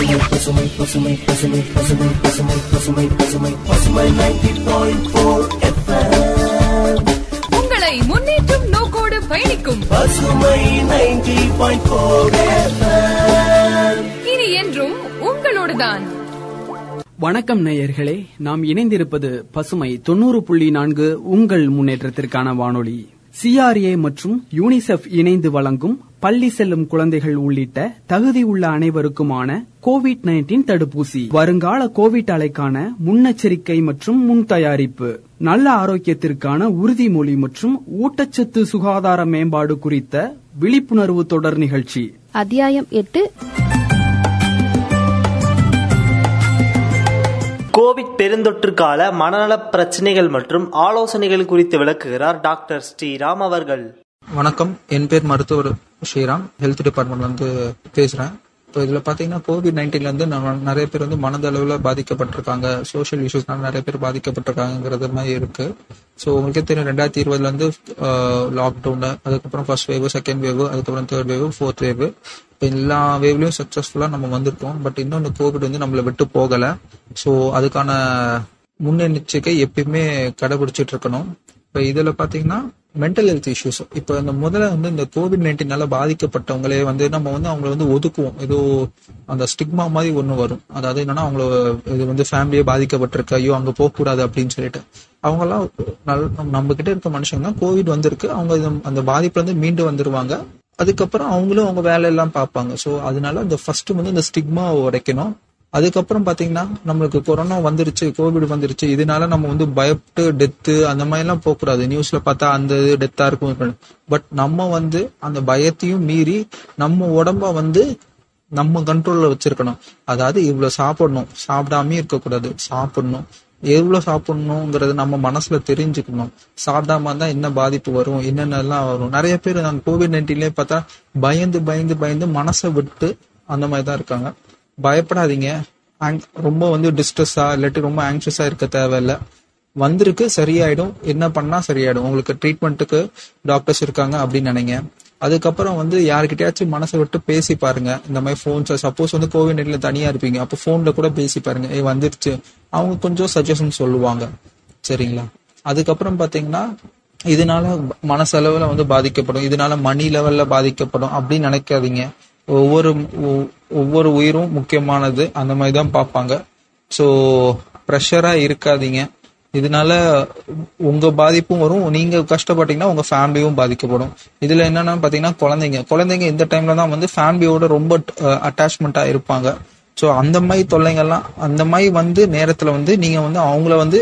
பசுமை பசுமை பசுமை பசுமை பசுமை பசுமை பசுமை பசுமை பசுமை நைன்டி பாயிண்ட் போர் உங்களை முன்னேற்றும் நோக்கோடு பயணிக்கும். பசுமை நைன்டி பாயிண்ட் போர் இனி என்றும் உங்களோடுதான். வணக்கம் நேயர்களே நாம் இணைந்திருப்பது பசுமை தொண்ணூறு புள்ளி நான்கு உங்கள் முன்னேற்றத்திற்கான வானொலி. சிஆர்ஏ மற்றும் யூனிசெஃப் இணைந்து வழங்கும் பள்ளி செல்லும் குழந்தைகள் உள்ளிட்ட தகுதி உள்ள அனைவருக்குமான கோவிட் நைன்டீன் தடுப்பூசி. வருங்கால கோவிட் அலைக்கான முன்னெச்சரிக்கை மற்றும் முன் தயாரிப்பு நல்ல ஆரோக்கியத்திற்கான உறுதிமொழி மற்றும் ஊட்டச்சத்து சுகாதார மேம்பாடு குறித்த விழிப்புணர்வு தொடர் நிகழ்ச்சி. அத்தியாயம் எட்டு. கோவிட் பெருந்தொற்று கால மனநல பிரச்சனைகள் மற்றும் ஆலோசனைகள் குறித்து விளக்குகிறார் டாக்டர் ஸ்ரீராம் அவர்கள். வணக்கம். என் பேர் மருத்துவர் ஸ்ரீராம். ஹெல்த் டிபார்ட்மெண்ட் வந்து பேசுறேன். இப்போ இதில் பார்த்தீங்கன்னா கோவிட் நைன்டீன்ல நான் நம்ம நிறைய பேர் வந்து மனதளவில் பாதிக்கப்பட்டிருக்காங்க. சோஷியல் இஷ்யூஸ்னால நிறைய பேர் பாதிக்கப்பட்டிருக்காங்கிறது மாதிரி இருக்கு. ஸோ உங்களுக்கே தெரியும் ரெண்டாயிரத்தி இருபதுல லாக்டவுனு அதுக்கப்புறம் ஃபர்ஸ்ட் வேவ் செகண்ட் வேவ் அதுக்கப்புறம் தேர்ட் வேவ் ஃபோர்த் வேவ் இப்போ எல்லா வேவ்லையும் சக்ஸஸ்ஃபுல்லாக நம்ம வந்திருக்கோம். பட் இன்னும் இந்த கோவிட் வந்து நம்மளை விட்டு போகலை. ஸோ அதுக்கான முன்னெச்சரிக்கை எப்பயுமே கடைபிடிச்சிட்டு இருக்கணும். இப்போ இதில் பார்த்தீங்கன்னா மென்டல் ஹெல்த் இஷ்யூஸ் இப்போ இந்த முதல்ல வந்து இந்த கோவிட் நைன்டீனால பாதிக்கப்பட்டவங்களே வந்து நம்ம வந்து அவங்கள வந்து ஒதுக்குவோம். ஏதோ அந்த ஸ்டிக்மா மாதிரி ஒன்று வரும். அதாவது என்னன்னா அவங்கள இது வந்து ஃபேமிலியே பாதிக்கப்பட்டிருக்கு. ஐயோ அங்கே போகக்கூடாது அப்படின்னு சொல்லிட்டு. அவங்கெல்லாம் நல் நம்ம கிட்ட இருக்க மனுஷங்க தான் கோவிட் வந்திருக்கு. அவங்க இது- அந்த பாதிப்புல இருந்து மீண்டு வந்துருவாங்க. அதுக்கப்புறம் அவங்களும் அவங்க வேலையெல்லாம் பார்ப்பாங்க. ஸோ அதனால இந்த ஃபர்ஸ்ட் வந்து இந்த ஸ்டிக்மா உடைக்கணும். அதுக்கப்புறம் பாத்தீங்கன்னா நம்மளுக்கு கொரோனா வந்துருச்சு கோவிட் வந்துருச்சு இதனால நம்ம வந்து பயப்பட்டு டெத்து அந்த மாதிரி எல்லாம் போகக்கூடாது நியூஸ்ல பார்த்தா அந்த டெத்தா இருக்கும் பட் நம்ம வந்து அந்த பயத்தையும் மீறி நம்ம உடம்ப வந்து நம்ம கண்ட்ரோல்ல வச்சிருக்கணும். அதாவது இவ்வளவு சாப்பிடணும். சாப்பிடாம இருக்கக்கூடாது. சாப்பிடணும். எவ்வளவு சாப்பிடணுங்கிறது நம்ம மனசுல தெரிஞ்சுக்கணும். சாப்பிடாம இருந்தா என்ன பாதிப்பு வரும்? என்னென்னலாம் வரும்? நிறைய பேர் நாங்க கோவிட் நைன்டீன்லயே பார்த்தா பயந்து பயந்து பயந்து மனசை விட்டு அந்த மாதிரி தான் இருக்காங்க. பயப்படாதீங்க. ரொம்ப வந்து டிஸ்ட்ரெஸ்ஸா இல்லாட்டி ரொம்ப ஆங்ஷியஸா இருக்க தேவையில்ல. வந்திருக்கு சரியாயிடும். என்ன பண்ணா சரியாயிடும். உங்களுக்கு ட்ரீட்மெண்ட்டுக்கு டாக்டர்ஸ் இருக்காங்க அப்படின்னு நினைங்க. அதுக்கப்புறம் வந்து யாருக்கிட்டயாச்சும் மனசை விட்டு பேசி பாருங்க. இந்த மாதிரி ஃபோன்ஸ் சப்போஸ் வந்து கோவிட் நைட்ல தனியா இருப்பீங்க. அப்போ போன்ல கூட பேசி பாருங்க. ஏ வந்துருச்சு. அவங்க கொஞ்சம் சஜஷன் சொல்லுவாங்க. சரிங்களா? அதுக்கப்புறம் பாத்தீங்கன்னா இதனால மனசளவுல வந்து பாதிக்கப்படும். இதனால மணி லெவல்ல பாதிக்கப்படும் அப்படின்னு நினைக்காதீங்க. ஒவ்வொரு ஒவ்வொரு உயிரும் முக்கியமானது. அந்த மாதிரி தான் பார்ப்பாங்க ஸோ ப்ரெஷராக இருக்காதீங்க. இதனால உங்க பாதிப்பும் வரும். நீங்க கஷ்டப்பட்டீங்கன்னா உங்க ஃபேமிலியும் பாதிக்கப்படும். இதுல என்னன்னா பாத்தீங்கன்னா குழந்தைங்க. குழந்தைங்க இந்த டைம்ல தான் வந்து ஃபேமிலியோட ரொம்ப அட்டாச்மெண்டா இருப்பாங்க. ஸோ அந்த மாதிரி தொல்லைங்கள்லாம் அந்த மாதிரி வந்து நேரத்துல வந்து நீங்க வந்து அவங்கள வந்து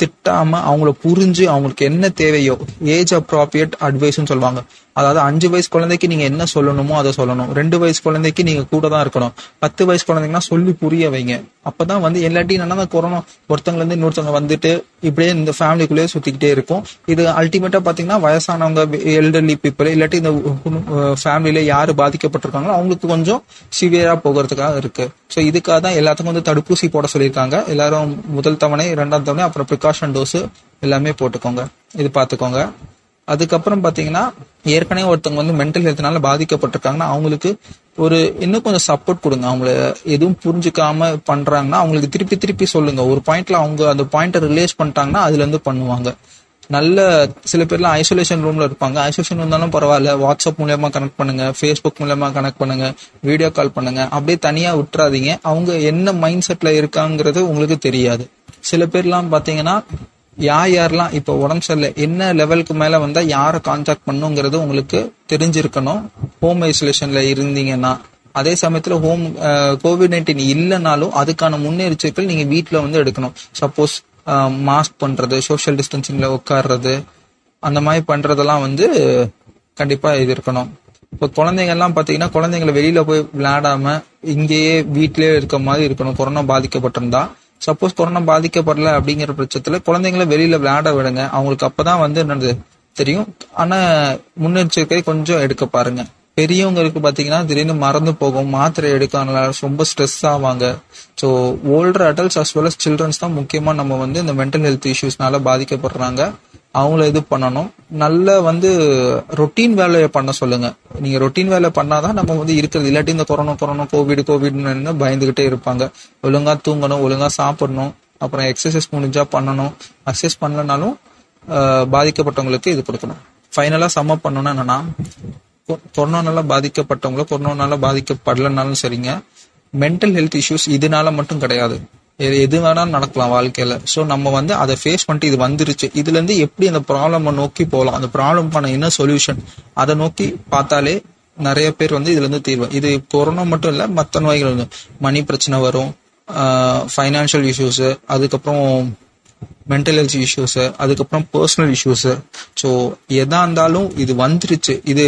திட்டாம அவங்கள புரிஞ்சு அவங்களுக்கு என்ன தேவையோ ஏஜ் அப்ராப்ரியேட் அட்வைஸ்னு சொல்லுவாங்க. அதாவது அஞ்சு வயசு குழந்தைக்கு நீங்க என்ன சொல்லணுமோ அதை சொல்லணும். ரெண்டு வயசு குழந்தைக்கு நீங்க கூட தான் இருக்கணும். பத்து வயசு குழந்தைங்கன்னா சொல்லி புரிய வைங்க. அப்பதான் வந்து எல்லாட்டி என்னன்னா கொரோனா ஒருத்தவங்க இருந்து இன்னொருத்தவங்க வந்துட்டு இப்படியே இந்த ஃபேமிலிக்குள்ளேயே சுத்திக்கிட்டே இருக்கும். இது அல்டிமேட்டா பாத்தீங்கன்னா வயசானவங்க எல்டர்லி பீப்புள் இல்லாட்டி இந்த ஃபேமிலியில யாரு பாதிக்கப்பட்டிருக்காங்களோ அவங்களுக்கு கொஞ்சம் சிவியரா போகிறதுக்காக இருக்கு. ஸோ இதுக்காக தான் எல்லாத்துக்கும் வந்து தடுப்பூசி போட சொல்லியிருக்காங்க. எல்லாரும் முதல் தவணை இரண்டாம் தவணை அப்புறம் ப்ரிகாஷன் டோஸ் எல்லாமே போட்டுக்கோங்க. இது பார்த்துக்கோங்க. அதுக்கப்புறம் பார்த்தீங்கன்னா ஏற்கனவே ஒருத்தவங்க வந்து மென்டல் ஹெல்த்னால பாதிக்கப்பட்டிருக்காங்கன்னா அவங்களுக்கு ஒரு இன்னும் கொஞ்சம் சப்போர்ட் கொடுங்க. அவங்கள எதுவும் புரிஞ்சுக்காம பண்றாங்கன்னா அவங்களுக்கு திருப்பி திருப்பி சொல்லுங்க. ஒரு பாயிண்ட்ல அவங்க அந்த பாயிண்ட்டை ரிலேஸ் பண்ணிட்டாங்கன்னா அதுல இருந்து பண்ணுவாங்க. நல்ல சில பேர்லாம் ஐசோலேஷன் ரூம்ல இருப்பாங்க. ஐசோலேஷன் இருந்தாலும் பரவாயில்ல. வாட்ஸ்அப் மூலியமா கனெக்ட் பண்ணுங்க. ஃபேஸ்புக் மூலியமா கனெக்ட் பண்ணுங்க. வீடியோ கால் பண்ணுங்க. அப்படியே தனியா விட்டுறாதீங்க. அவங்க என்ன மைண்ட் செட்ல இருக்காங்கிறது உங்களுக்கு தெரியாது. சில பேர்லாம் பார்த்தீங்கன்னா யார் யாரெல்லாம் இப்போ உடம்பு சரியில்லை என்ன லெவலுக்கு மேலே வந்தால் யாரை கான்டாக்ட் பண்ணுங்கிறது உங்களுக்கு தெரிஞ்சிருக்கணும். ஹோம் ஐசோலேஷனில் இருந்தீங்கன்னா அதே சமயத்தில் ஹோம் கோவிட் நைன்டீன் இல்லைனாலும் அதுக்கான முன்னெச்சரிக்கைகள் நீங்கள் வீட்டில் வந்து எடுக்கணும். சப்போஸ் மாஸ்க் பண்ணுறது சோஷியல் டிஸ்டன்சிங்கில் உட்கார்றது அந்த மாதிரி பண்ணுறதெல்லாம் வந்து கண்டிப்பாக இது இருக்கணும். இப்போ குழந்தைங்கள்லாம் பார்த்தீங்கன்னா குழந்தைங்களை வெளியில் போய் விளையாடாமல் இங்கேயே வீட்டிலே இருக்க மாதிரி இருக்கணும். கொரோனா பாதிக்கப்பட்டிருந்தா சப்போஸ் கொரோனா பாதிக்கப்படல அப்படிங்கிற பட்சத்துல குழந்தைங்களை வெளியில விளையாட விடுங்க. அவங்களுக்கு அப்பதான் வந்து என்னது தெரியும். ஆனா முன்னெச்சரிக்கை கொஞ்சம் எடுக்க பாருங்க. பெரியவங்களுக்கு பாத்தீங்கன்னா திடீர்னு மறந்து போகும் மாத்திரை எடுக்காமல ரொம்ப ஸ்ட்ரெஸ் ஆவாங்க. So older adults as well as childrens தான் முக்கியமா நம்ம வந்து இந்த மென்டல் ஹெல்த் இஷ்யூஸ்னால பாதிக்கப்படுறாங்க. அவங்கள இது பண்ணணும். நல்ல வந்து ரொட்டீன் வேலையை பண்ண சொல்லுங்க. நீங்க ரொட்டீன் வேலை பண்ணாதான் நம்ம வந்து இருக்கிறது. இல்லாட்டி இந்த கொரோனா கொரோனா கோவிட் கோவிட்னு பயந்துகிட்டே இருப்பாங்க. ஒழுங்கா தூங்கணும் ஒழுங்கா சாப்பிடணும். அப்புறம் எக்ஸசைஸ் முடிஞ்சா பண்ணணும். எக்ஸசைஸ் பண்ணலனாலும் பாதிக்கப்பட்டவங்களுக்கு இது கொடுக்கணும். ஃபைனலா சம்ம பண்ணணும்னா என்னன்னா கொரோனால பாதிக்கப்பட்டவங்களோ கொரோனால பாதிக்கப்படலனாலும் சரிங்க. மென்டல் ஹெல்த் இஷ்யூஸ் இதனால மட்டும் கிடையாது. எது எது வேணாலும் நடக்கலாம் வாழ்க்கையில. ஸோ நம்ம வந்து அதை ஃபேஸ் பண்ணிட்டு இது வந்துருச்சு. இதுல இருந்து எப்படி அந்த ப்ராப்ளம் நோக்கி போகலாம்? அந்த ப்ராப்ளம் பண்ண என்ன சொல்யூஷன் அதை நோக்கி பார்த்தாலே நிறைய பேர் வந்து இதுல இருந்து தீர்வு. இது கொரோனா மட்டும் இல்ல மற்ற நோய்கள் வந்து. மணி பிரச்சனை வரும். ஃபைனான்சியல் இஷ்யூஸ் அதுக்கப்புறம் மென்டல் ஹெல்த் இஷ்யூஸ் அதுக்கப்புறம் பர்சனல் இஷ்யூஸ் ஸோ எதா இருந்தாலும் இது வந்துருச்சு. இது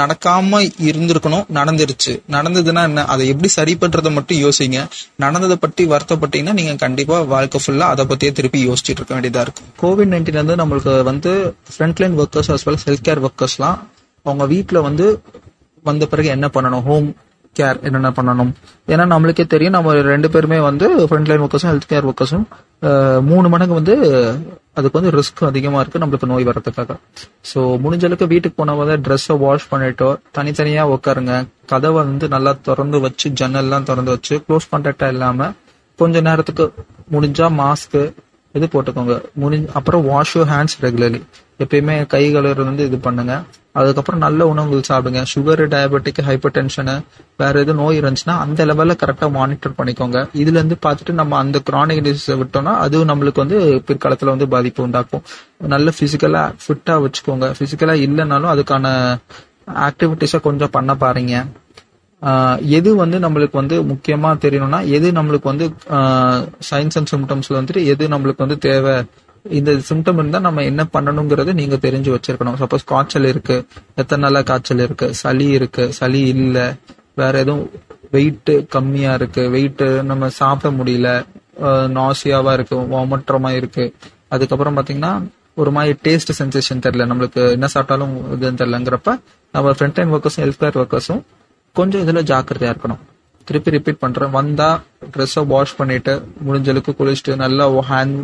நடக்காம இருந்திருக்கணும் நடந்துருச்சு. நடந்ததுன்னா என்ன? அதை எப்படி சரி பண்றதை மட்டும் யோசிங்க. நடந்ததை பத்தி வருத்தப்பட்டீங்கன்னா நீங்க கண்டிப்பா வாழ்க்கை ஃபுல்லா அதை பத்தியே திருப்பி யோசிச்சுட்டு இருக்க வேண்டியதா இருக்கும் கோவிட் நைன்டீன் வந்து நம்மளுக்கு வந்து frontline workers as well health care ஒர்க்கர்ஸ்லாம் அவங்க வீட்டுல வந்து வந்த பிறகு என்ன பண்ணணும்? ஹோம் கேர் என்னென்ன பண்ணணும்? ஏன்னா நம்மளுக்கே தெரியும் நம்ம ரெண்டு பேருமே வந்து ஃப்ரண்ட் லைன் ஒர்க்கர்ஸும் ஹெல்த் கேர் ஒர்க்கர்ஸும் மூணு மடங்கு வந்து அதுக்கு வந்து ரிஸ்க் அதிகமா இருக்கு நம்மளுக்கு நோய் வர்றதுக்காக. ஸோ முடிஞ்ச அளவுக்கு வீட்டுக்கு போனவங்க ட்ரெஸ்ஸை வாஷ் பண்ணிட்டோ தனித்தனியா உட்காருங்க கதவை வந்து நல்லா திறந்து வச்சு ஜன்னல்லாம் திறந்து வச்சு க்ளோஸ் கான்டாக்டா இல்லாம கொஞ்ச நேரத்துக்கு முடிஞ்சா மாஸ்க் இது போட்டுக்கோங்க. முடிஞ்ச அப்புறம் வாஷ் யூ ஹேண்ட்ஸ் ரெகுலர்லி எப்பயுமே கை கழுவுறது வந்து இது பண்ணுங்க. அதுக்கப்புறம் நல்ல உணவுகள் சாப்பிடுங்க. சுகர் டயபெட்டிக் ஹைப்பர் டென்ஷனு வேற எதுவும் நோய் இருந்துச்சுன்னா அந்த லெவல்ல கரெக்டா மானிட்டர் பண்ணிக்கோங்க. இதுல இருந்து பார்த்துட்டு நம்ம அந்த கிரானிக் டிசீஸை விட்டோம்னா அதுவும் நம்மளுக்கு வந்து பிற்காலத்துல வந்து பாதிப்பு உண்டாக்கும். நல்ல பிசிக்கலா ஃபிட்டா வச்சுக்கோங்க. பிசிக்கலா இல்லைனாலும் அதுக்கான ஆக்டிவிட்டிஸை கொஞ்சம் பண்ண பாருங்க. ஆஹ் எது வந்து நம்மளுக்கு வந்து முக்கியமா தெரியணும்னா எது நம்மளுக்கு வந்து சயின்ஸ் அண்ட் சிம்டம்ஸ்ல வந்துட்டு எது நம்மளுக்கு வந்து தேவை இந்த சிம்டம் இருந்தா நம்ம என்ன பண்ணணுங்கிறது நீங்க தெரிஞ்சு வச்சிருக்கணும். சப்போஸ் காய்ச்சல் இருக்கு. எத்தனை நாளா காய்ச்சல் இருக்கு? சளி இருக்கு. சளி இல்ல. வேற எதுவும் வெயிட் கம்மியா இருக்கு. வெயிட் நம்ம சாப்பிட முடியல. நாசியாவா இருக்கு. வாமற்றமா இருக்கு. அதுக்கப்புறம் பாத்தீங்கன்னா ஒரு மாதிரி டேஸ்ட் சென்சேஷன் தெரியல. நம்மளுக்கு என்ன சாப்பிட்டாலும் இதுன்னு தெரியலங்கிறப்ப நம்ம ஃப்ரண்ட் டைம் ஒர்க்கர்ஸும் ஹெல்த் கேர் ஒர்க்கர்ஸும் கொஞ்சம் இதுல ஜாக்கிரதையா இருக்கணும். திருப்பி ரிப்பீட் பண்றேன். வந்தா ட்ரெஸ்ஸை வாஷ் பண்ணிட்டு முடிஞ்ச அளவுக்கு குளிச்சுட்டு நல்லா ஹேண்ட்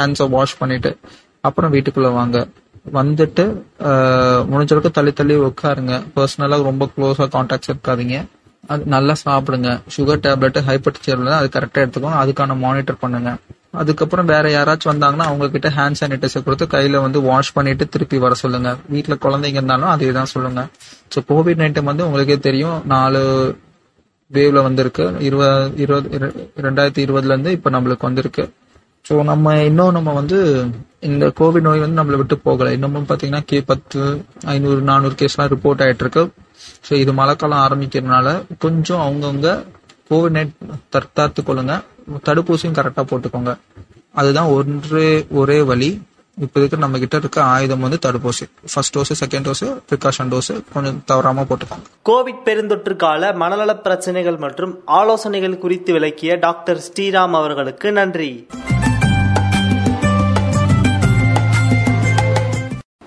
ஹேண்ட்ஸை வாஷ் பண்ணிட்டு அப்புறம் வீட்டுக்குள்ள வாங்க. வந்துட்டு முடிஞ்ச அளவுக்கு தள்ளி தள்ளி உட்காருங்க. பர்சனலா ரொம்ப க்ளோஸா கான்டாக்ட்ஸ் இருக்காதீங்க. அது நல்லா சாப்பிடுங்க. சுகர் டேப்லெட் ஹைப்பர் டென்ஷன் அது கரெக்டாக எடுத்துக்கணும் அதுக்கான மானிட்டர் பண்ணுங்க. அதுக்கப்புறம் வேற யாராச்சும் வந்தாங்கன்னா அவங்க கிட்ட ஹேண்ட் சானிடைசர் கொடுத்து கையில வந்து வாஷ் பண்ணிட்டு திருப்பி வர சொல்லுங்க. வீட்டில் குழந்தைங்க இருந்தாலும் அதே தான் சொல்லுங்க. ஸோ கோவிட் நைன்டீன் வந்து உங்களுக்கே தெரியும். நாலு வேவ்ல வந்திருக்கு. இருபது இருபது ரெண்டாயிரத்தி இருபதுல இருந்து இப்ப நம்மளுக்கு வந்திருக்கு. ஸோ நம்ம இன்னும் நம்ம வந்து இந்த கோவிட் நோய் வந்து நம்மளை விட்டு போகலை. இன்னமும் பார்த்தீங்கன்னா கே பத்து ஐநூறு நானூறு கேஸ்லாம் ரிப்போர்ட் ஆயிட்டு இருக்கு ஸோ இது மழைக்காலம் ஆரம்பிக்கிறதுனால கொஞ்சம் அவங்கவுங்க கோவிட் நைட் தற்காத்து கொள்ளுங்க தடுப்பூசியும் கரெக்டா போட்டுக்கோங்க. அதுதான் ஒன்று ஒரே வழி. இப்போ இருக்கிற நம்ம கிட்ட இருக்க ஆயுதம் வந்து தடுப்பூசி. First dose second dose precaution dose கொஞ்சம் தவறாம போட்டுக்கோங்க. கோவிட் பெருந்தொற்று கால மனநல பிரச்சனைகள் மற்றும் ஆலோசனைகள் குறித்து விளக்கிய டாக்டர் ஸ்ரீராம் அவர்களுக்கு நன்றி.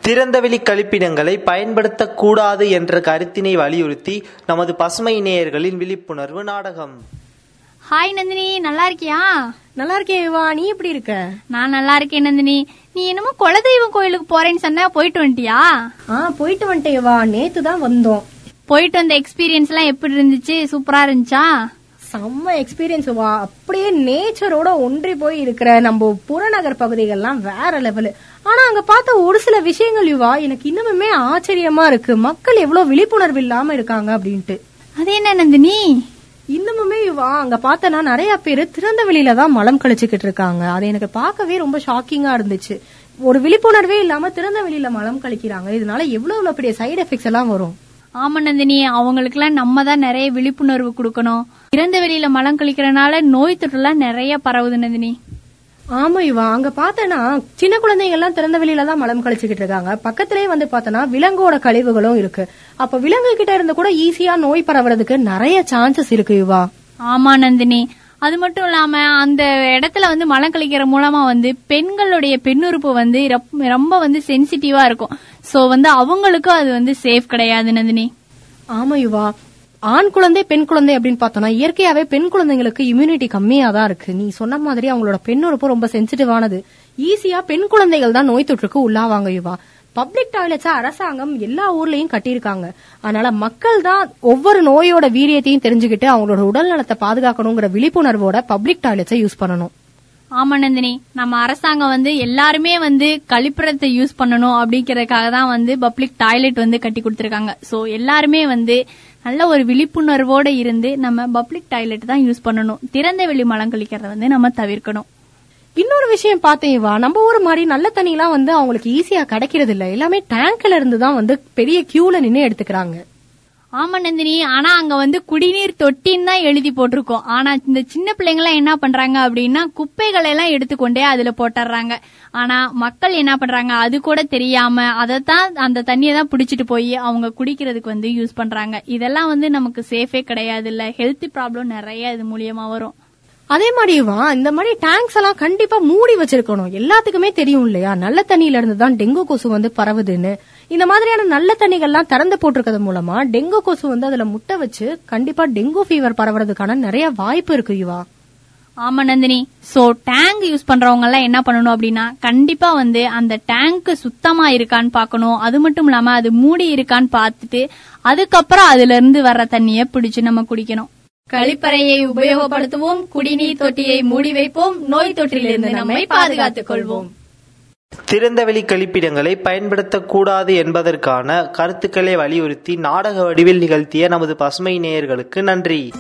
திறந்தவெளி கழிப்பிடங்களை பயன்படுத்தக்கூடாது என்ற கருத்தினை வலியுறுத்தி நமது பசுமை நேயர்களின் விழிப்புணர்வு நாடகம். ஹாய் நந்தினி. நல்லா இருக்கியா? நல்லா இருக்கேன் இவா நீ எப்படி இருக்க? நான் நல்லா இருக்கேன் நந்தினி. நீ என்னமோ குலதெய்வம் கோயிலுக்கு போறேன்னு சொன்னா போயிட்டு வந்துட்டியா? ஆ போயிட்டு வந்துட்டேன் இவா நேத்து தான் வந்தோம். போயிட்டு வந்த எக்ஸ்பீரியன்ஸ் எல்லாம் எப்படி இருந்துச்சு? சூப்பரா இருந்துச்சா? செம்ம எக்ஸ்பீரியன்ஸ் வா. அப்படியே நேச்சரோட ஒன்றி போய் இருக்கிற நம்ம புறநகர் பகுதிகள்லாம் வேற லெவலு ஆனா அங்க பார்த்த ஒரு சில விஷயங்கள் யுவா எனக்கு இன்னுமே ஆச்சரியமா இருக்கு. மக்கள் எவ்வளவு விழிப்புணர்வு இல்லாம இருக்காங்க அப்படின்ட்டு. அது என்ன நந்தினி? இன்னமுமே யுவா அங்க பார்த்தனா நிறைய பேர் திறந்த வெளியில தான் மலம் கழிச்சுக்கிட்டு இருக்காங்க. அது எனக்கு பார்க்கவே ரொம்ப ஷாக்கிங்கா இருந்துச்சு. ஒரு விழிப்புணர்வே இல்லாம திறந்த வெளியில மலம் கழிக்கிறாங்க. இதனால எவ்வளவு எவ்வளவு பெரிய சைடு எஃபெக்ட்ஸ் எல்லாம் வரும். ஆமா நந்தினி அவங்களுக்குலாம் நம்ம தான் நிறைய விழிப்புணர்வு கொடுக்கணும். இறந்த வெளியில மலம் கழிக்கிறனால நோய் தொற்றுலாம் நிறைய பரவுது நந்தினி. ஆமா இவா அங்க பார்த்தனா சின்ன குழந்தைங்க எல்லாம் திறந்த வெளியில தான் மலம் கழிச்சுக்கிட்டு இருக்காங்க. பக்கத்திலே வந்து பார்த்தனா விலங்கோட கழிவுகளும் இருக்கு. அப்ப விலங்கு கிட்ட இருந்து கூட ஈஸியா நோய் பரவுறதுக்கு நிறைய சான்சஸ் இருக்கு இவா. ஆமா நந்தினி. அது மட்டும் இல்லாம அந்த இடத்துல வந்து மலம் கழிக்கிற மூலமா வந்து பெண்களுடைய பெண்ணுறுப்பு வந்து ரொம்ப வந்து சென்சிட்டிவா இருக்கும். சோ வந்து அவங்களுக்கும் அது வந்து சேஃப் கிடையாது நந்தினி. ஆமா யுவா. ஆண் குழந்தை பெண் குழந்தை அப்படின்னு பார்த்தோம்னா இயற்கையாவே பெண் குழந்தைங்களுக்கு இம்யூனிட்டி கம்மியா தான் இருக்கு. நீ சொன்ன மாதிரி அவங்களோட பெண்ணுறுப்பு ரொம்ப சென்சிட்டிவானது ஈஸியா பெண் குழந்தைகள் தான் நோய் தொற்றுக்கு உள்ளாவாங்க யுவா. பப்ளிக் டாய்லெட்ஸா அரசாங்கம் எல்லா ஊர்லயும் கட்டியிருக்காங்க. அதனால மக்கள் தான் ஒவ்வொரு நோயோட வீரியத்தையும் தெரிஞ்சுக்கிட்டு அவங்களோட உடல் நலத்தை பாதுகாக்கணுங்கிற விழிப்புணர்வோட பப்ளிக் டாய்லெட்ஸை யூஸ் பண்ணணும். ஆமா நந்தினி. நம்ம அரசாங்கம் வந்து எல்லாருமே வந்து கழிப்பிடத்தை யூஸ் பண்ணணும் அப்படிங்கறதுக்காக தான் வந்து பப்ளிக் டாய்லெட் வந்து கட்டி கொடுத்திருக்காங்க. சோ எல்லாருமே வந்து நல்ல ஒரு விழிப்புணர்வோட இருந்து நம்ம பப்ளிக் டாய்லெட் தான் யூஸ் பண்ணணும். திறந்த வெளி மலம் கழிக்கிறத வந்து நம்ம தவிர்க்கணும். இன்னொரு விஷயம் பார்த்தேன் இவா நம்ம ஊர் மாதிரி நல்ல தண்ணிலாம் வந்து அவங்களுக்கு ஈஸியா கிடைக்கிறது இல்ல எல்லாமே டேங்க்ல இருந்து தான் வந்து பெரிய கியூல நின்று எடுத்துக்கிறாங்க. ஆமா நந்தினி ஆனா அங்க வந்து குடிநீர் தொட்டின்னு தான் எழுதி போட்டிருக்கோம். ஆனா இந்த சின்ன பிள்ளைங்க எல்லாம் என்ன பண்றாங்க அப்படின்னா குப்பைகளை எல்லாம் எடுத்துக்கொண்டே அதுல போட்டுறாங்க. ஆனா மக்கள் என்ன பண்றாங்க அது கூட தெரியாம அதைத்தான் அந்த தண்ணியை தான் பிடிச்சிட்டு போய் அவங்க குடிக்கிறதுக்கு வந்து யூஸ் பண்றாங்க. இதெல்லாம் வந்து நமக்கு சேஃபே கிடையாது இல்ல ஹெல்த் ப்ராப்ளம் நிறைய இது மூலியமா வரும். அதே மாதிரி இவா இந்த மாதிரி டேங்க்ஸ் எல்லாம் கண்டிப்பா மூடி வச்சிருக்கணும். எல்லாத்துக்குமே தெரியும் இல்லையா? நல்ல தண்ணியில இருந்து தான் டெங்கு கொசு வந்து பரவுதுன்னு. இந்த மாதிரியான நல்ல தண்ணிகள்லாம் திறந்து போட்டிருக்கிறது மூலமா டெங்கு கொசு வந்து அதுல முட்டை வச்சு கண்டிப்பா டெங்கு ஃபீவர் பரவுறதுக்கான நிறைய வாய்ப்பு இருக்கு இவா ஆமா நந்தினி. சோ டேங்க் யூஸ் பண்றவங்க எல்லாம் என்ன பண்ணணும் அப்படின்னா கண்டிப்பா வந்து அந்த டேங்க் சுத்தமா இருக்கான்னு பார்க்கணும். அது மட்டும் இல்லாம அது மூடி இருக்கான்னு பார்த்துட்டு அதுக்கப்புறம் அதுல இருந்து வர்ற தண்ணிய பிடிச்சு நம்ம குடிக்கணும். கழிப்பறையை உபயோகப்படுத்துவோம் குடிநீர் தொட்டியை மூடி வைப்போம் நோய் தொற்றிலிருந்து நம்மை பாதுகாத்துக் கொள்வோம். திறந்தவெளி கழிப்பிடங்களை பயன்படுத்தக்கூடாது என்பதற்கான கருத்துக்களை வலியுறுத்தி நாடக வடிவில் நிகழ்த்திய நமது பசுமை நேயர்களுக்கு நன்றி.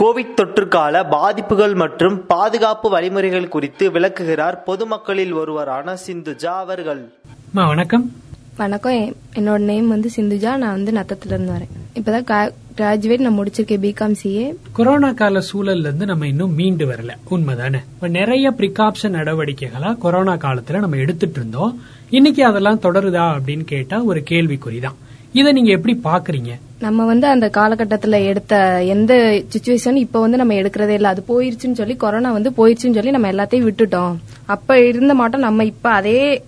கோவிட் தொற்றுக்கால பாதிப்புகள் மற்றும் பாதுகாப்பு வழிமுறைகள் குறித்து விளக்குகிறார் பொதுமக்களில் ஒருவரான சிந்துஜா அவர்கள். அம்மா வணக்கம். வணக்கம் என்னோட நேம் வந்து சிந்துஜா. நான் வந்து நத்தத்துல இருந்து வரேன். இப்பதான் கிராஜுவேட் நான் முடிச்சிருக்கேன் பிகாம் சிஏ கொரோனா கால சூழல்ல இருந்து நம்ம இன்னும் மீண்டு வரல. உண்மைதானே? இப்ப நிறைய பிரிகாப்ஷன் நடவடிக்கைகளா கொரோனா காலத்துல நம்ம எடுத்துட்டு இருந்தோம். இன்னைக்கு அதெல்லாம் தொடருதா அப்படின்னு கேட்டா ஒரு கேள்விக்குறிதான். இதை நீங்க எப்படி பாக்குறீங்க நம்ம வந்து அந்த காலகட்டத்தில் எடுத்த எந்த சுச்சுவேஷன் இப்போ வந்து நம்ம எடுக்கிறதே இல்லை. அது போயிருச்சுன்னு சொல்லி கொரோனா வந்து போயிருச்சுன்னு சொல்லி நம்ம எல்லாத்தையும் விட்டுட்டோம். அப்போ இருந்த மாட்டோம் நம்ம இப்போ அதே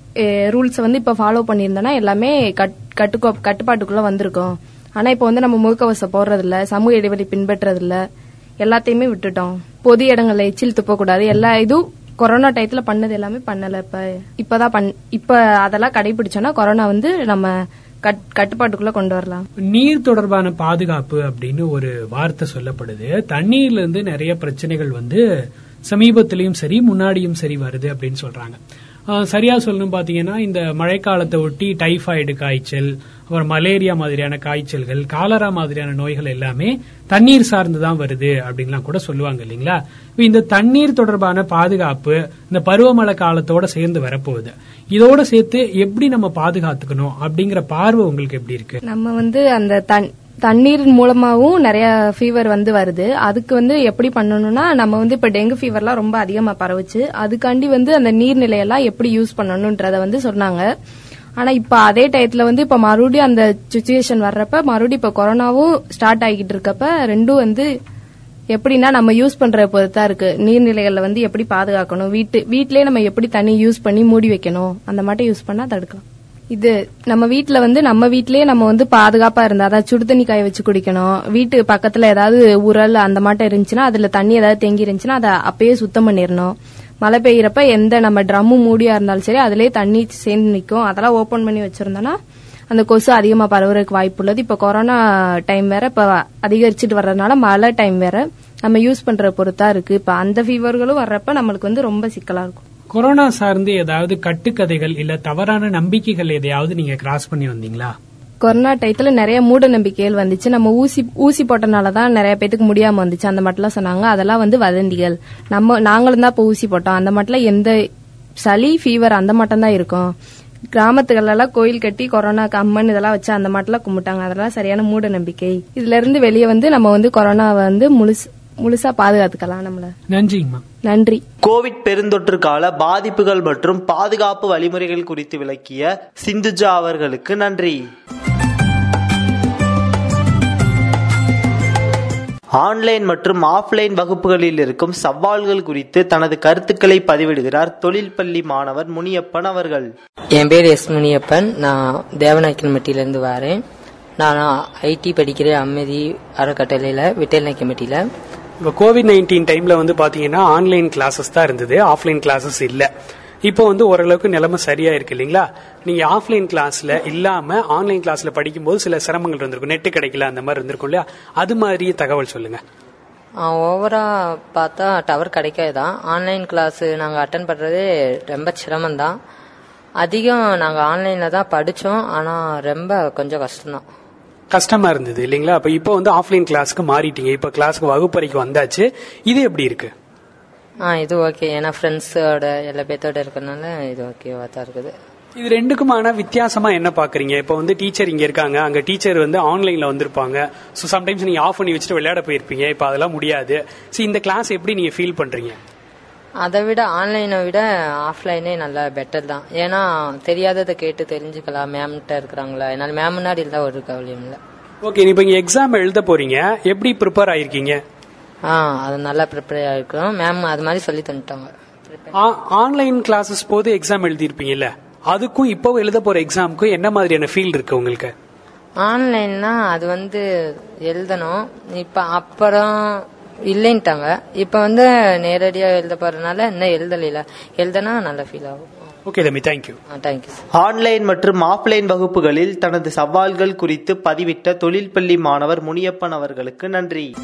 ரூல்ஸை வந்து இப்போ ஃபாலோ பண்ணியிருந்தோம்னா எல்லாமே கட்- கட்டுக்கோ கட்டுப்பாட்டுக்குள்ளே வந்திருக்கோம். ஆனால் இப்போ வந்து நம்ம முகக்கவசம் போடுறதில்ல சமூக இடைவெளி பின்பற்றதில்ல. எல்லாத்தையுமே விட்டுட்டோம். பொது இடங்களில் எச்சில் துப்பக்கூடாது. எல்லா இதுவும் கொரோனா டயத்தில் பண்ணது எல்லாமே பண்ணலை. இப்போ இப்போதான் பண் இப்போ அதெல்லாம் கடைபிடிச்சோன்னா கொரோனா வந்து நம்ம கட்டுப்பாட்டுக்குள்ள கொண்டு வரலாம். நீர் தொடர்பான பாதுகாப்பு அப்படின்னு ஒரு வார்த்தை சொல்லப்படுது. தண்ணீர்ல இருந்து நிறைய பிரச்சனைகள் வந்து சமீபத்திலயும் சரி முன்னாடியும் சரி வருது அப்படின்னு சொல்றாங்க. சரியா சொல்லணும் பாத்தீங்கன்னா இந்த மழைக்காலத்தை ஒட்டி டைஃபாய்டு காய்ச்சல் அப்புறம் மலேரியா மாதிரியான காய்ச்சல்கள் காலரா மாதிரியான நோய்கள் எல்லாமே தண்ணீர் சார்ந்து தான் வருது அப்படின்லாம் கூட சொல்லுவாங்க இல்லைங்களா? இப்போ இந்த தண்ணீர் தொடர்பான பாதுகாப்பு இந்த பருவமழை காலத்தோட சேர்ந்து வரப்போகுது. இதோட சேர்த்து எப்படி நம்ம பாதுகாத்துக்கணும் அப்படிங்கிற பார்வை உங்களுக்கு எப்படி இருக்கு? நம்ம வந்து அந்த தண்ணீர் மூலமாவும் நிறைய ஃபீவர் வந்து வருது. அதுக்கு வந்து எப்படி பண்ணணும்னா நம்ம வந்து இப்ப டெங்கு ஃபீவர்லாம் ரொம்ப அதிகமா பரவுச்சு. அதுக்காண்டி வந்து அந்த நீர்நிலையெல்லாம் எப்படி யூஸ் பண்ணணும்ன்றத வந்து சொன்னாங்க. ஆனா இப்ப அதே டயத்துல வந்து இப்ப மறுபடியும் அந்த சுச்சுவேஷன் வர்றப்ப மறுபடியும் இப்ப கொரோனாவும் ஸ்டார்ட் ஆகிட்டு இருக்கப்ப ரெண்டும் வந்து எப்படின்னா நம்ம யூஸ் பண்ற பொறுத்தா இருக்கு. நீர்நிலைகள்ல வந்து எப்படி பாதுகாக்கணும்? வீட்டு வீட்லயே நம்ம எப்படி தண்ணி யூஸ் பண்ணி மூடி வைக்கணும்? அந்த மாதிரி யூஸ் பண்ணா தடுக்கலாம். இது நம்ம வீட்ல வந்து நம்ம வீட்லயே நம்ம வந்து பாதுகாப்பா இருந்தா அதாவது சுடு தண்ணி காய வச்சு குடிக்கணும். வீட்டு பக்கத்துல ஏதாவது உரல் அந்த மாட்டம் இருந்துச்சுன்னா அதுல தண்ணி ஏதாவது தேங்கி இருந்துச்சுன்னா அதை அப்பயே சுத்தம் பண்ணிடணும். மழை பெய்யறப்ப எந்த நம்ம ட்ரம்மு மூடியா இருந்தாலும் சரி அதுலயே தண்ணி சேர்ந்து நிற்கும் அதெல்லாம் ஓபன் பண்ணி வச்சிருந்தோம்னா அந்த கொசு அதிகமா பரவுறதுக்கு வாய்ப்பு உள்ளது. இப்ப கொரோனா டைம் வேற இப்ப அதிகரிச்சுட்டு வர்றதுனால மழை டைம் வேற நம்ம யூஸ் பண்ற பொறுத்தா இருக்கு. இப்ப அந்த ஃபீவர்களும் வர்றப்ப நம்மளுக்கு வந்து ரொம்ப சிக்கலா இருக்கும். கொரோனா சார்ந்து ஏதாவது கட்டுக்கதைகள் இல்ல தவறான நம்பிக்கைகள் எதையாவது நீங்க கிராஸ் பண்ணி வந்தீங்களா? கொரோனா டயத்துல நிறைய மூட நம்பிக்கைகள் வந்துச்சு. நம்ம ஊசி ஊசி போட்டனால தான் நிறைய பேத்துக்கு முடியாம வந்துச்சு. அந்த மட்டும் சொன்னாங்க. அதெல்லாம் வந்து வதந்திகள். நம்ம நாங்களும் தான் இப்ப ஊசி போட்டோம். அந்த மட்டும் எந்த சளி ஃபீவர் அந்த மட்டும் தான் இருக்கும். கிராமத்துகளெல்லாம் கோயில் கட்டி கொரோனா கம்மன் இதெல்லாம் வச்சு அந்த மாட்டெல்லாம் கும்பிட்டாங்க. அதெல்லாம் சரியான மூட நம்பிக்கை. இதுல இருந்து வெளியே வந்து நம்ம வந்து கொரோனாவை வந்து முழுசு முழுசா பாதுகாத்துக்கலாம் நம்மள. நன்றிங்கம்மா. நன்றி. கோவிட் பெருந்தொற்று கால பாதிப்புகள் மற்றும் பாதுகாப்பு வழிமுறைகள் குறித்து விளக்கிய சிந்துஜா அவர்களுக்கு நன்றி. ஆன்லைன் மற்றும் ஆஃப்லைன் வகுப்புகளில் இருக்கும் சவால்கள் குறித்து தனது கருத்துக்களை பதிவிடுகிறார் தொழில் பள்ளி மாணவர் முனியப்பன் அவர்கள். என் பேர் எஸ் முனியப்பன். நான் தேவநாயக்கன்பட்டியிலேருந்து வரேன். நான் ஐடி படிக்கிறேன் அம்மதி அறக்கட்டளையில் வெட்டர்னரி கமிட்டியில் இப்போ கோவிட் நைன்டீன் டைம்ல வந்து பாத்தீங்கன்னா ஆன்லைன் கிளாஸஸ் தான் இருந்தது. ஆஃப்லைன் கிளாஸஸ் இல்ல. இப்போ வந்து ஓரளவுக்கு நிலைமை சரியா இருக்கு இல்லைங்களா? நீங்க ஆஃப்லைன் கிளாஸ்ல இல்லாம ஆன்லைன் கிளாஸ்ல படிக்கும்போது சில சிரமங்கள் இருந்திருக்கும். நெட் கிடைக்கல அந்த மாதிரி இருந்திருக்கும் இல்லையா? அது மாதிரி தகவல் சொல்லுங்க. ஓவரா பார்த்தா டவர் கிடைக்காது தான் ஆன்லைன் கிளாஸ் நாங்கள் அட்டன் பண்ணுறதே ரொம்ப சிரமம் தான் அதிகம் நாங்கள் ஆன்லைனில் தான் படித்தோம் ஆனால் ரொம்ப கொஞ்சம் கஷ்டம்தான். கஷ்டமா இருந்தது இல்லைங்களா? அப்ப இப்போ வந்து ஆஃப்லைன் கிளாஸ்க்கு மாறிட்டீங்க. இப்போ கிளாஸ்க்கு வகுப்பறைக்கு வந்தாச்சு. இது எப்படி இருக்கு? ஆ இது ஓகே ஏன்னா ஃப்ரெண்ட்ஸோட எல்லா பேர்த்தோட இருக்கறனால இது ஓகேவா தான் இருக்குது. இது ரெண்டுக்குமான வித்தியாசமா என்ன பாக்குறீங்க? இப்போ வந்து டீச்சர் இங்க இருக்காங்க. அங்க டீச்சர் வந்து ஆன்லைன்ல வந்திருப்பாங்க. ஸோ சம்டைம்ஸ் நீங்க ஆஃப் பண்ணி வச்சுட்டு விளையாட போயிருப்பீங்க. இப்போ அதெல்லாம் முடியாது. ஸோ இந்த கிளாஸ் எப்படி நீங்க ஃபீல் பண்றீங்க? அதை விட ஆன்லைனை விட ஆஃப்லைனே நல்லா பெட்டர் தான். ஏன்னா தெரியாததை கேட்டு தெரிஞ்சுக்கலாம். மேம்கிட்ட இருக்கிறாங்களா? என்னால் மேம் முன்னாடி இருந்தால் ஒரு கவலையும் இல்லை. ஓகே இப்போ இங்க எக்ஸாம் எழுத போறீங்க. எப்படி ப்ரிப்பேர் ஆயிருக்கீங்க? ஆ அது நல்லா ப்ரிப்பேர் ஆகிருக்கிறோம் மேம் அது மாதிரி சொல்லி தந்துட்டாங்க. ஆன்லைன் கிளாஸஸ் போது எக்ஸாம் எழுதியிருப்பீங்கல்ல? அதுக்கும் இப்போ எழுத போற எக்ஸாமுக்கும் என்ன மாதிரியான ஃபீல் இருக்கு உங்களுக்கு? ஆன்லைன்னா அது வந்து எழுதணும். இப்ப அப்புறம் இல்லைன்ட்டாங்க. இப்ப வந்து நேரடியா எழுத போறதுனால இன்னும் எழுதல எழுதனா நல்ல ஃபீல் ஆகும். ஓகே தம்பி thank you thank you online மற்றும் ஆஃப்லைன் வகுப்புகளில் தனது சவால்கள் குறித்து பதிவிட்ட தொழில் பள்ளி மாணவர் முனியப்பன் அவர்களுக்கு நன்றி.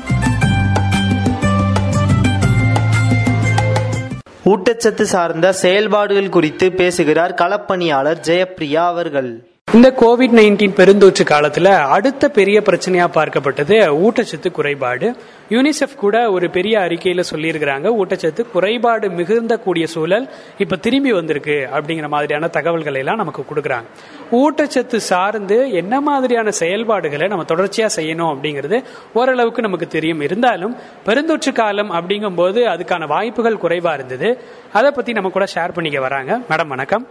ஊட்டச்சத்து சார்ந்த செயல்பாடுகள் குறித்து பேசுகிறார் களப்பணியாளர் ஜெயப்பிரியா அவர்கள். இந்த கோவிட் நைன்டீன் பெருந்தொற்று காலத்துல அடுத்த பெரிய பிரச்சனையா பார்க்கப்பட்டது ஊட்டச்சத்து குறைபாடு. யூனிசெஃப் கூட ஒரு பெரிய அறிக்கையில சொல்லியிருக்கிறாங்க ஊட்டச்சத்து குறைபாடு மிகுந்த கூடிய சூழல் இப்ப திரும்பி வந்திருக்கு அப்படிங்கிற மாதிரியான தகவல்களை எல்லாம் நமக்கு கொடுக்குறாங்க. ஊட்டச்சத்து சார்ந்து என்ன மாதிரியான செயல்பாடுகளை நம்ம தொடர்ச்சியா செய்யணும் அப்படிங்கிறது ஓரளவுக்கு நமக்கு தெரியும். இருந்தாலும் பெருந்தொற்று காலம் அப்படிங்கும்போது அதுக்கான வாய்ப்புகள் குறைவா இருந்தது. அதை பத்தி நம்ம கூட ஷேர் பண்ணிக்க வராங்க. மேடம் வணக்கம்.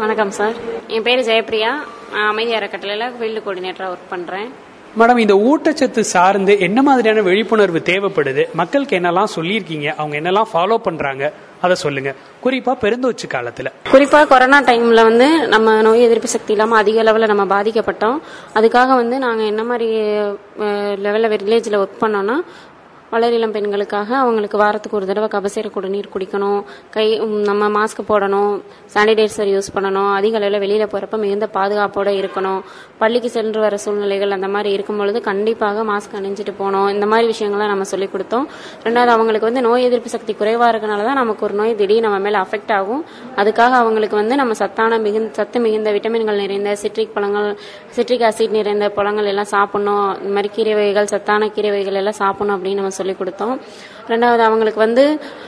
வணக்கம் சார். என் பேர் ஜெயப்பிரியா. நான் அமைதி அறக்கட்டளையில் ஃபீல்டு கோஆர்டினேட்டராக ஒர்க் பண்ணுறேன் மேடம் இந்த ஊட்டச்சத்து சார்ந்து என்ன மாதிரியான விழிப்புணர்வு தேவைப்படுது? மக்களுக்கு என்னெல்லாம் சொல்லியிருக்கீங்க? அவங்க என்னெல்லாம் ஃபாலோ பண்றாங்க? அதை சொல்லுங்க. குறிப்பா பெருந்தொற்று காலத்துல. குறிப்பாக கொரோனா டைமில் வந்து நம்ம நோய் எதிர்ப்பு சக்தி இல்லாமல் அதிக லெவலில் நம்ம பாதிக்கப்பட்டோம். அதுக்காக வந்து நாங்கள் என்ன மாதிரி லெவலில் வில்லேஜில் ஒர்க் பண்ணோன்னா வளரிளம் பெண்களுக்காக அவங்களுக்கு வாரத்துக்கு ஒரு தடவை கபசேர குடிநீர் குடிக்கணும். கை நம்ம மாஸ்க் போடணும். சானிடைசர் யூஸ் பண்ணணும். அதிக அளவில் வெளியில் போகிறப்ப மிகுந்த பாதுகாப்போடு இருக்கணும். பள்ளிக்கு சென்று வர சூழ்நிலைகள் அந்த மாதிரி இருக்கும் பொழுது கண்டிப்பாக மாஸ்க் அணிஞ்சிட்டு போகணும். இந்த மாதிரி விஷயங்களை நம்ம சொல்லிக் கொடுத்தோம். ரெண்டாவது அவங்களுக்கு வந்து நோய் எதிர்ப்பு சக்தி குறைவாக இருக்கனால தான் நமக்கு ஒரு நோய் திடீர் நம்ம மேலே அஃபெக்ட் ஆகும். அதுக்காக அவங்களுக்கு வந்து நம்ம சத்தான மிகுந்த சத்து மிகுந்த விட்டமின்கள் நிறைந்த சிட்ரிக் பழங்கள் சிட்ரிக் ஆசிட் நிறைந்த பழங்கள் எல்லாம் சாப்பிடணும். இந்த மாதிரி கீரை வகைகள் சத்தான கீரை வகைகள் எல்லாம் சாப்பிடணும் அப்படின்னு நம்ம சொல்லிக் கொடுத்தோம். ரெண்டாவது அவங்களுக்கு வந்து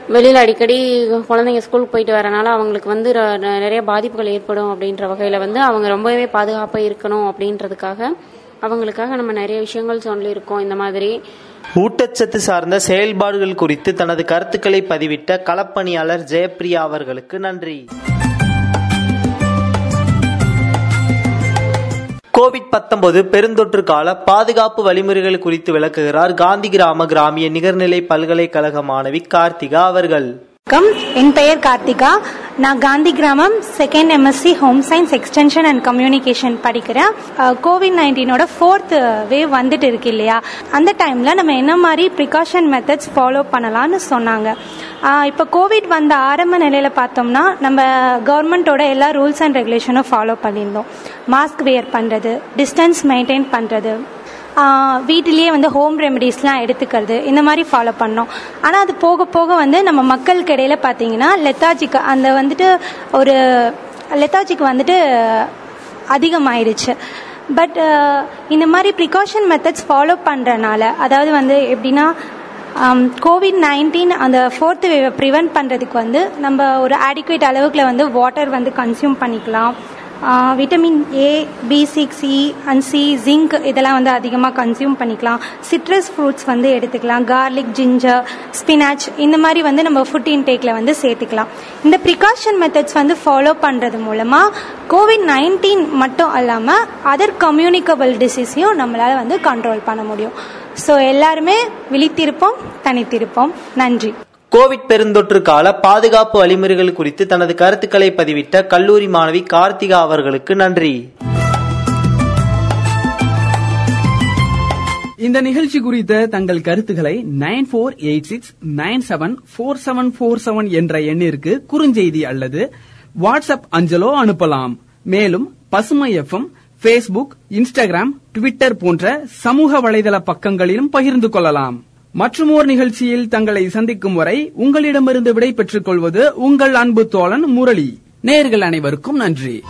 வெளியில் அடிக்கடி குழந்தைங்க ஸ்கூலுக்கு போயிட்டு வரனால அவங்களுக்கு வந்து ர- நிறைய பாதிப்புகள் ஏற்படும் அப்படின்ற வகையில் வந்து அவங்க ரொம்பவே பாதுகாப்பாக இருக்கணும் அப்படின்றதுக்காக அவங்களுக்காக நம்ம நிறைய விஷயங்கள் சொல்லியிருக்கோம் இந்த மாதிரி. ஊட்டச்சத்து சார்ந்த செயல்பாடுகள் குறித்து தனது கருத்துக்களை பதிவிட்ட களப்பணியாளர் ஜெயப்பிரியா அவர்களுக்கு நன்றி. கோவிட் 19 பெருந்தொற்று கால பாதுகாப்பு வழிமுறைகள் குறித்து விளக்குகிறார் காந்தி கிராம கிராமிய நிகர்நிலை பல்கலைக்கழக மாணவி கார்த்திகா அவர்கள். வணக்கம். என் பெயர் கார்த்திகா. நான் காந்தி கிராமம் second MSc home science extension and communication படிக்கிறேன். கோவிட் நைன்டீனோட ஃபோர்த் வேவ் வந்துட்டு இருக்கு இல்லையா? அந்த டைமில் நம்ம என்ன மாதிரி ப்ரிகாஷன் மெத்தட்ஸ் ஃபாலோ பண்ணலாம்னு சொன்னாங்க. இப்போ கோவிட் வந்த ஆரம்ப நிலையில் பார்த்தோம்னா நம்ம கவர்மெண்ட்டோட எல்லா ரூல்ஸ் அண்ட் ரெகுலேஷனும் ஃபாலோ பண்ணியிருந்தோம். மாஸ்க் வேர் பண்ணுறது டிஸ்டன்ஸ் மெயின்டைன் பண்ணுறது வீட்டிலேயே வந்து ஹோம் ரெமெடிஸ்லாம் எடுத்துக்கிறது இந்த மாதிரி ஃபாலோ பண்ணோம். ஆனால் அது போக போக வந்து நம்ம மக்களுக்கு இடையில பார்த்தீங்கன்னா லெத்தாஜிக்கு அந்த வந்துட்டு ஒரு லெத்தாஜிக் வந்துட்டு அதிகமாயிருச்சு. பட் இந்த மாதிரி ப்ரிகாஷன் மெத்தட்ஸ் ஃபாலோ பண்ணுறனால அதாவது வந்து எப்படின்னா கோவிட் நைன்டீன் அந்த ஃபோர்த்து வேவை ப்ரிவென்ட் பண்ணுறதுக்கு வந்து நம்ம ஒரு ஆடிக்குவேட் அளவுக்குல வந்து வாட்டர் வந்து கன்சியூம் பண்ணிக்கலாம். Vitamin A B six E and C zinc இதெல்லாம் வந்து அதிகமாக கன்சியூம் பண்ணிக்கலாம். சிட்ரஸ் ஃப்ரூட்ஸ் வந்து எடுத்துக்கலாம். கார்லிக் ஜிஞ்சர் ஸ்பினாச் இந்த மாதிரி வந்து நம்ம ஃபுட் இன்டேக்கில் வந்து சேர்த்துக்கலாம். இந்த ப்ரிகாஷன் மெத்தட்ஸ் வந்து ஃபாலோ பண்ணுறது மூலமாக கோவிட் நைன்டீன் மட்டும் இல்லாமல் அதர் கம்யூனிகபிள் டிசீஸையும் நம்மளால் வந்து கண்ட்ரோல் பண்ண முடியும். ஸோ எல்லாருமே விழித்திருப்போம் தனித்திருப்போம். நன்றி. கோவிட் பெருந்தொற்று கால பாதுகாப்பு வழிமுறைகள் குறித்து தனது கருத்துக்களை பதிவிட்ட கல்லூரி மாணவி கார்த்திகா அவர்களுக்கு நன்றி. இந்த நிகழ்ச்சி குறித்த தங்கள் கருத்துக்களை nine four eight six nine seven four seven four seven என்ற எண்ணிற்கு குறுஞ்செய்தி அல்லது வாட்ஸ்அப் அஞ்சலோ அனுப்பலாம். மேலும் பசுமை எஃப்எம் ஃபேஸ்புக் இன்ஸ்டாகிராம் ட்விட்டர் போன்ற சமூக வலைதள பக்கங்களிலும் பகிர்ந்து கொள்ளலாம். மற்றும் நிகழ்ச்சியில் தங்களை சந்திக்கும் வரை உங்களிடமிருந்து விடை பெற்றுக் கொள்வது உங்கள் அன்பு தோழன் முரளி. நேர்கள் அனைவருக்கும் நன்றி.